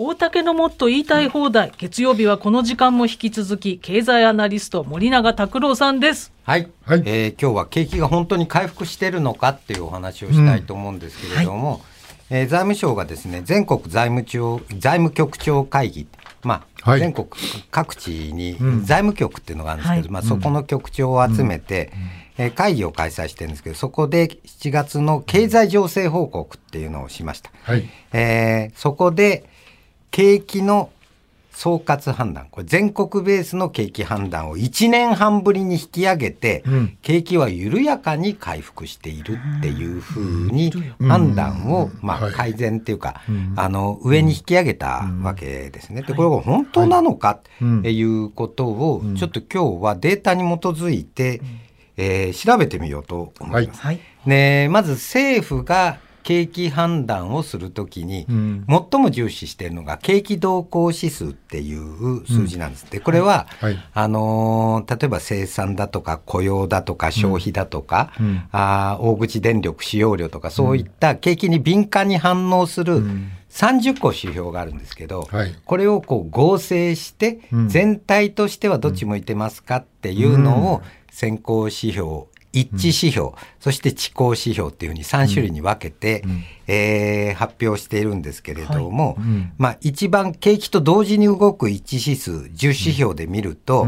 大竹のもっと言いたい放題。月曜日はこの時間も引き続き経済アナリスト森永卓郎さんです。はい、はい。えー今日は景気が本当に回復しているのかっていうお話をしたいと思うんですけれども、えー財務省がですね全国財務庁財務局長会議まあ、はい。全国各地に財務局っていうのがあるんですけど、はい。まあ、そこの局長を集めて、えー会議を開催してるんですけどそこで7月の経済情勢報告っていうのをしました。はい。えーそこで景気の総括判断。これ全国ベースの景気判断を1年半ぶりに引き上げて、うん。景気は緩やかに回復しているっていうふうに判断を、まあ、はい。改善っていうか、あの上に引き上げたわけですね。でこれが本当なのかっていうことをちょっと今日はデータに基づいて、えー調べてみようと思います。はい。ね、まず政府が景気判断をするときに、ん。最も重視しているのが景気動向指数っていう数字なんです。で、これは、はいあのー例えば生産だとか雇用だとか消費だとか、あー大口電力使用量とかそういった景気に敏感に反応する30個指標があるんですけど、はい。これをこう合成して、全体としてはどっち向いてますかっていうのを先行指標、一致指標、そして遅行指標っていうふうに3種類に分けて、えー発表しているんですけれども、まあ一番景気と同時に動く一致指数10指標で見ると、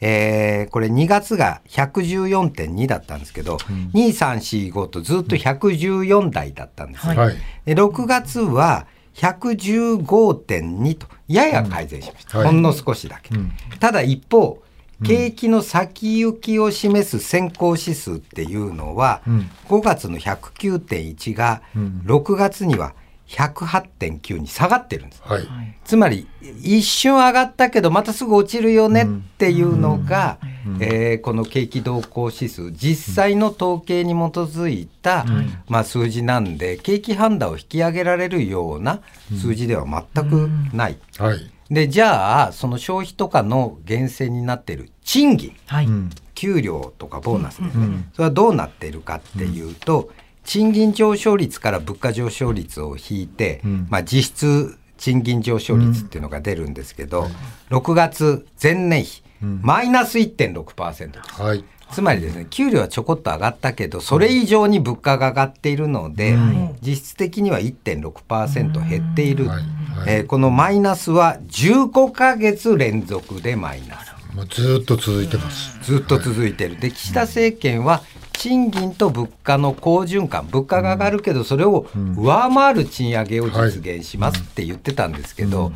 えーこれ2月が114.2だったんですけど、2、3、4、5とずっと114台だったんですよ。はい。で6月は115.2とやや改善しました、はい。ほんの少しだけ、ただ一方景気の先行きを示す先行指数っていうのは、5月の109.1が6月には108.9に下がってるんです。はい。つまり一瞬上がったけどまたすぐ落ちるよねっていうのが、えーこの景気動向指数。実際の統計に基づいた、まあ、数字なんで景気判断を引き上げられるような数字では全くない。はい。でじゃあその消費とかの源泉になっている賃金はい、給料とかボーナスですね、それはどうなっているかっていうと、賃金上昇率から物価上昇率を引いて、まあ、実質賃金上昇率っていうのが出るんですけど、6月前年比、マイナス1.6%です。はい。つまりですね、給料はちょこっと上がったけど、それ以上に物価が上がっているので、実質的には1.6%減っている、はいはいえーこのマイナスは15ヶ月連続でマイナス。もうずーっと続いてます。ずっと続いてる。で、岸田政権は、賃金と物価の好循環、物価が上がるけど、それを上回る賃上げを実現しますって言ってたんですけど、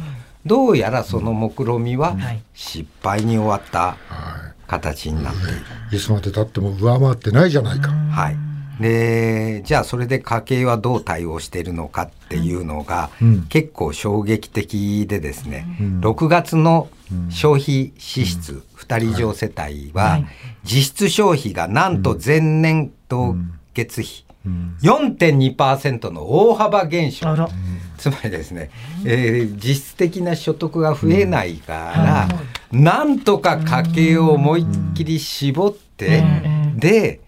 どうやらその目論みははい失敗に終わったは形になっている。い。いつまで経っても上回ってないじゃないか。はい。で、じゃあそれで家計はどう対応しているのかっていうのが、結構衝撃的でですね、6月の消費支出、2人以上世帯は、実質消費がなんと前年同月比、4.2%の大幅減少。つまりですね、えー実質的な所得が増えないから、なんとか家計を思いっきり絞って、で、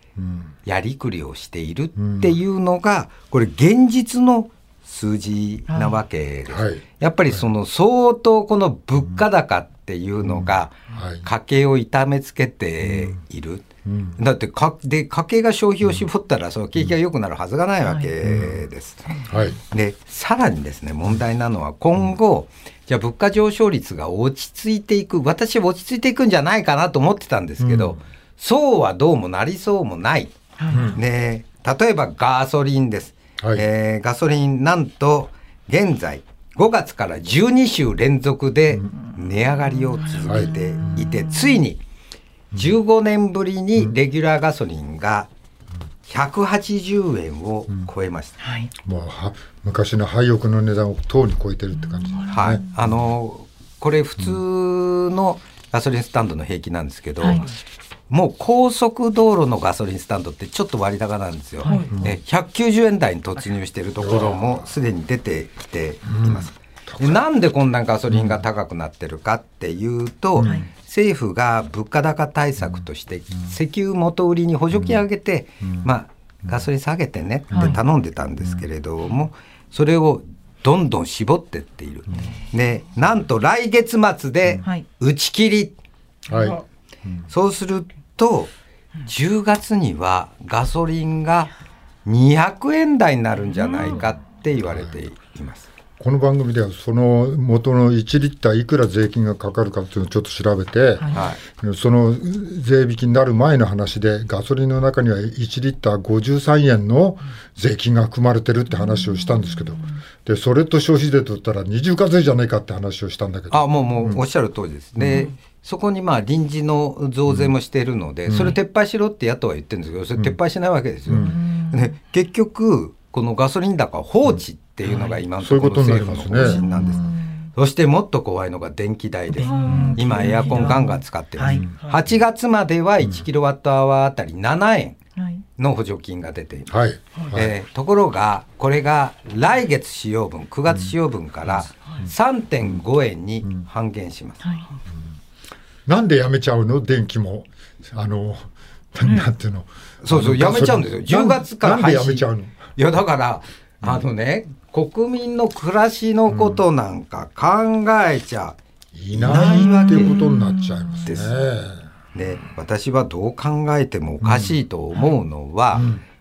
やりくりをしているっていうのが、これ現実の数字なわけです。はいやっぱりその相当この物価高っていうのがはい家計を痛めつけている。だってかで家計が消費を絞ったらその景気が良くなるはずがないわけです。はい。でさらにですね問題なのは今後じゃあ物価上昇率が落ち着いていく私は落ち着いていくんじゃないかなと思ってたんですけど、そうはどうもなりそうもない。で例えばガソリンです、はい。えーガソリンなんと現在5月から12週連続で値上がりを続けてい。て、ついに15年ぶりにレギュラーガソリンが180円を超えました。はい。もうは昔の廃屋の値段をとうに超えてるって感じですね。はい、あのこれ普通のガソリンスタンドの平均なんですけど、はいもう高速道路のガソリンスタンドってちょっと割高なんですよ。え190円台に突入しているところもすでに出てきています。でなんでこんなガソリンが高くなってるかっていうと、政府が物価高対策として石油元売りに補助金上げて、まあガソリン下げてねって頼んでたんですけれども、それをどんどん絞ってっている。で、なんと来月末ではい。打ち切り。はい。そうすると、10月にはガソリンが200円台になるんじゃないかって言われています。この番組ではその元の1リッターいくら税金がかかるかっていうのをちょっと調べて、はい。その税引きになる前の話でガソリンの中には1リッター53円の税金が含まれてるって話をしたんですけど、でそれと消費税取ったら二重課税じゃないかって話をしたんだけどあもうもうおっしゃる通りです。で、そこにまあ臨時の増税もしているので、それ撤廃しろって野党は言ってるんですけど、それ撤廃しないわけですよ。で結局、このガソリン高放置っていうのが今のところ政府の方針なんです。そしてもっと怖いのが電気代です。今エアコンガンガン使ってます。8月までは1キロワットアワーあたり7円はい。の補助金が出ています。はい、はい。えーところが、これが来月使用分、9月使用分から3.5円に半減します。はいなんでやめちゃうの？電気も。あの、なんていうの？そうそう、やめちゃうんですよ。10月からなんで。やめちゃうの？いや、だから、あのね、国民の暮らしのことなんか考えちゃいないっていうことになっちゃいますね。で私はどう考えてもおかしいと思うのは、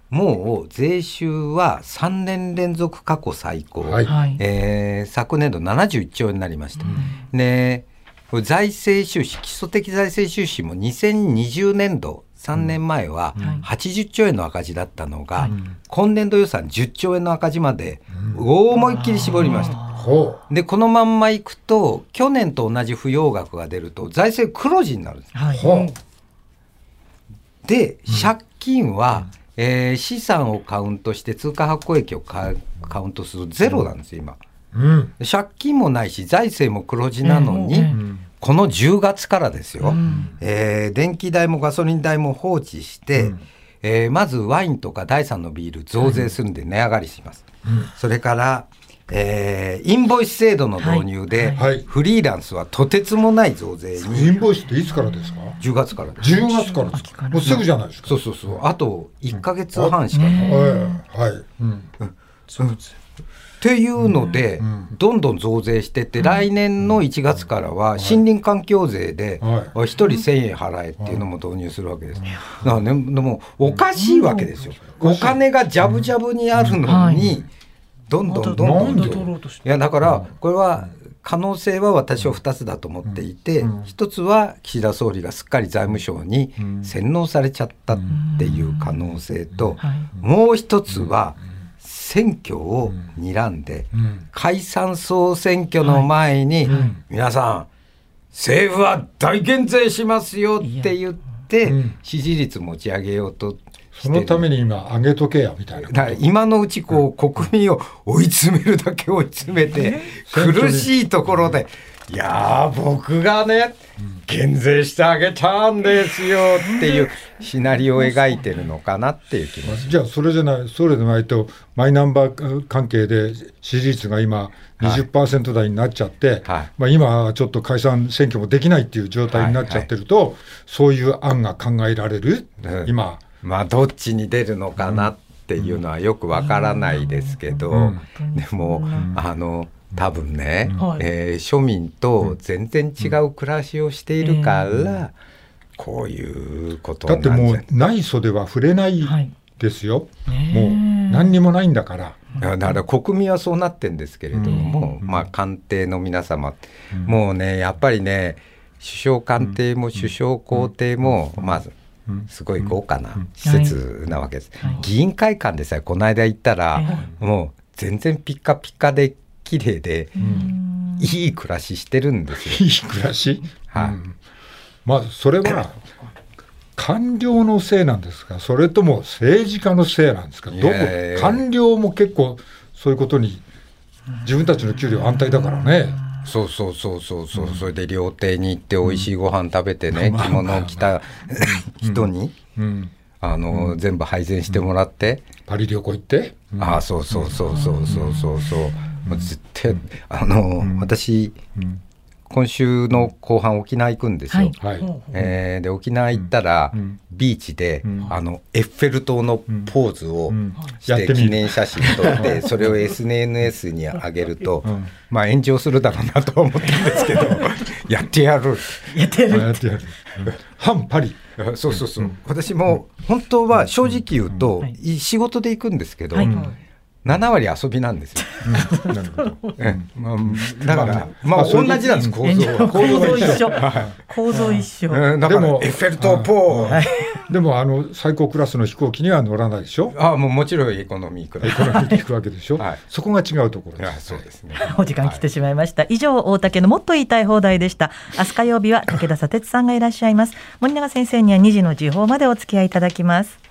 もう税収は3年連続過去最高、はい。はいえー昨年度71兆円になりました。でこれ財政収支基礎的財政収支も2020年度3年前は80兆円の赤字だったのが、今年度予算10兆円の赤字まで大思いっきり絞りました。ほでこのまんまいくと去年と同じ不要額が出ると財政黒字になるんです。う、はいで借金は、えー資産をカウントして通貨発行益をカカウントするとゼロなんですよ今。うん、借金もないし財政も黒字なのに、ええこの10月からですよ、えー電気代もガソリン代も放置して、えーまずワインとか第3のビール増税するんで値上がりします、それから、えーインボイス制度の導入で、はい。はい。フリーランスはとてつもない増税に。インボイスっていつからですか？10月からです。10月からですか？もうすぐじゃないですか？そうそうそう。あと1か月半しかない、はい、はい、うん、っていうので、どんどん増税してって、来年の1月からは森林環境税で、は1人1000円払えっていうのも導入するわけです。だからね、でもおかしいわけですよ。お金がジャブジャブにあるのに、どんどんどんどん。いやだからこれは可能性は私は2つだと思っていて、一つは岸田総理がすっかり財務省に洗脳されちゃったっていう可能性と、もう一つは選挙を睨んで、解散総選挙の前に、皆さん政府は大減税しますよって言って、支持率持ち上げようとそのために今上げとけやみたいな今のうちこう国民を追い詰めるだけ追い詰めて苦しいところでいやー僕がね減税してあげたんですよっていうシナリオを描いてるのかなっていう気もじゃあそれじゃないそれでないとマイナンバー関係で支持率が今20%台になっちゃって、はい。まあ、今はちょっと解散選挙もできないっていう状態になっちゃってると、そういう案が考えられる、うん。今。まあどっちに出るのかなっていうのはよくわからないですけど、でもあの多分ね、はい。えー庶民と全然違う暮らしをしているから、こういうことだってもう内訴では触れないはい。ですよ、ねえ。もう何にもないんだから。だから国民はそうなってんですけれども、まあ官邸の皆様、もうねやっぱりね首相官邸も首相公邸も、まあすごい豪華な施設なわけです、議員会館でさえこの間行ったら、もう全然ピッカピカで綺麗で、いい暮らししてるんですよ。いい暮らし、はい。うん。まあそれは官僚のせいなんですかそれとも政治家のせいなんですか？どこ官僚も結構そういうことに自分たちの給料安泰だからね。そうそうそうそうそう、それで料亭に行って美味しいご飯食べてね、着物を着た人に、うん、あの、全部配膳してもらって、パリ旅行行って、ああそうそうそうそうそうそうそう、もう絶対あの、私今週の後半沖縄行くんですよ。はい。えーで沖縄行ったら、うん。ビーチで、うん。あのエッフェル塔のポーズをうん。して記念写真撮って、それを SNS に上げると、うん。まあ炎上するだろうなとは思ったんですけど やってやる。やってやる。やってやる。反パリそうそうそう、私も本当は正直言うと、はいい仕事で行くんですけど、はい7割遊びなんですよ。うん。なるほど。だから、まあまあ、同じなんです、構構造は。造一緒。構造一緒。うんだから、でもエッフェル塔ポー、でもあの最高クラスの飛行機には乗らないでしょ？ああもうもちろんエコノミークラス。エコノミーで行くわけでしょ、はい。そこが違うところです。そうですね。お時間来てしまいました。以上、大竹のもっと言いたい放題でした。明日火曜日は武田砂鉄さんがいらっしゃいます。森永先生には2時の時報までお付き合いいただきます。